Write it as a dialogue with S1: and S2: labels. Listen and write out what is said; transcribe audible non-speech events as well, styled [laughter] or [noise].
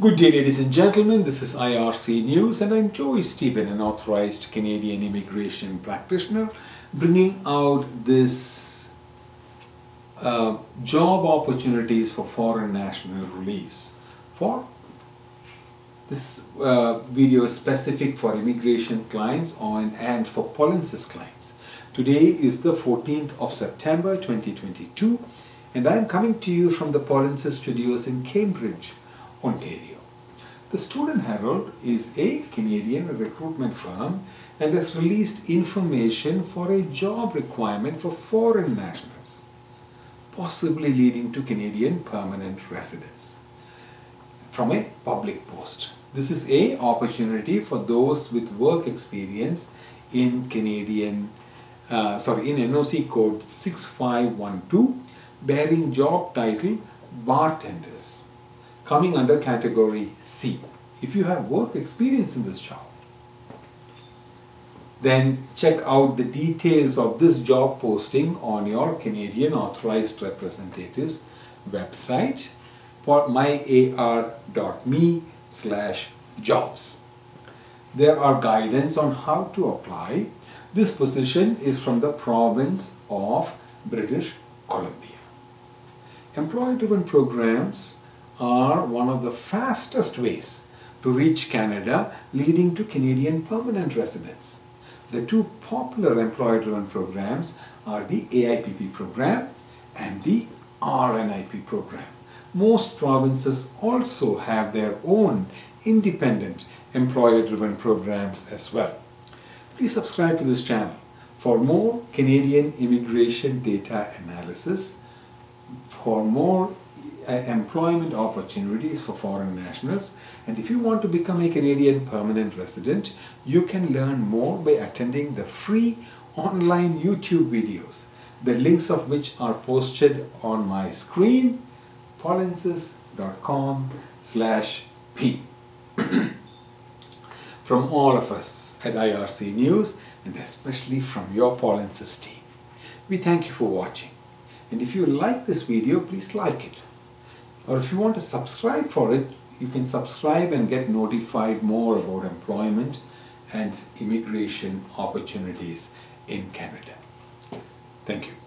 S1: Good day, ladies and gentlemen. This is IRC News, and I'm Joey Stephen, an authorized Canadian immigration practitioner, bringing out this uh, job opportunities for foreign national release. For this uh, video is specific for immigration clients on and for Polensis clients. Today is the 14th of September 2022, and I'm coming to you from the Polensis studios in Cambridge. Ontario. The Student Herald is a Canadian recruitment firm and has released information for a job requirement for foreign nationals, possibly leading to Canadian permanent residence from a public post. This is a opportunity for those with work experience in Canadian, uh, sorry, in NOC code 6512 bearing job title bartenders coming under category C. If you have work experience in this job, then check out the details of this job posting on your Canadian Authorized Representatives website for myar.me slash jobs. There are guidance on how to apply. This position is from the province of British Columbia. Employee-driven programs are one of the fastest ways to reach Canada, leading to Canadian permanent residence. The two popular employer-driven programs are the AIPP program and the RNIP program. Most provinces also have their own independent employer-driven programs as well. Please subscribe to this channel for more Canadian immigration data analysis, for more employment opportunities for foreign nationals. And if you want to become a Canadian permanent resident you can learn more by attending the free online YouTube videos the links of which are posted on my screen polensis.com slash p. [clears throat] From all of us at IRC News and especially from your Polensis team we thank you for watching. And if you like this video please like it or if you want to subscribe for it you can subscribe and get notified more about employment and immigration opportunities in Canada. Thank you.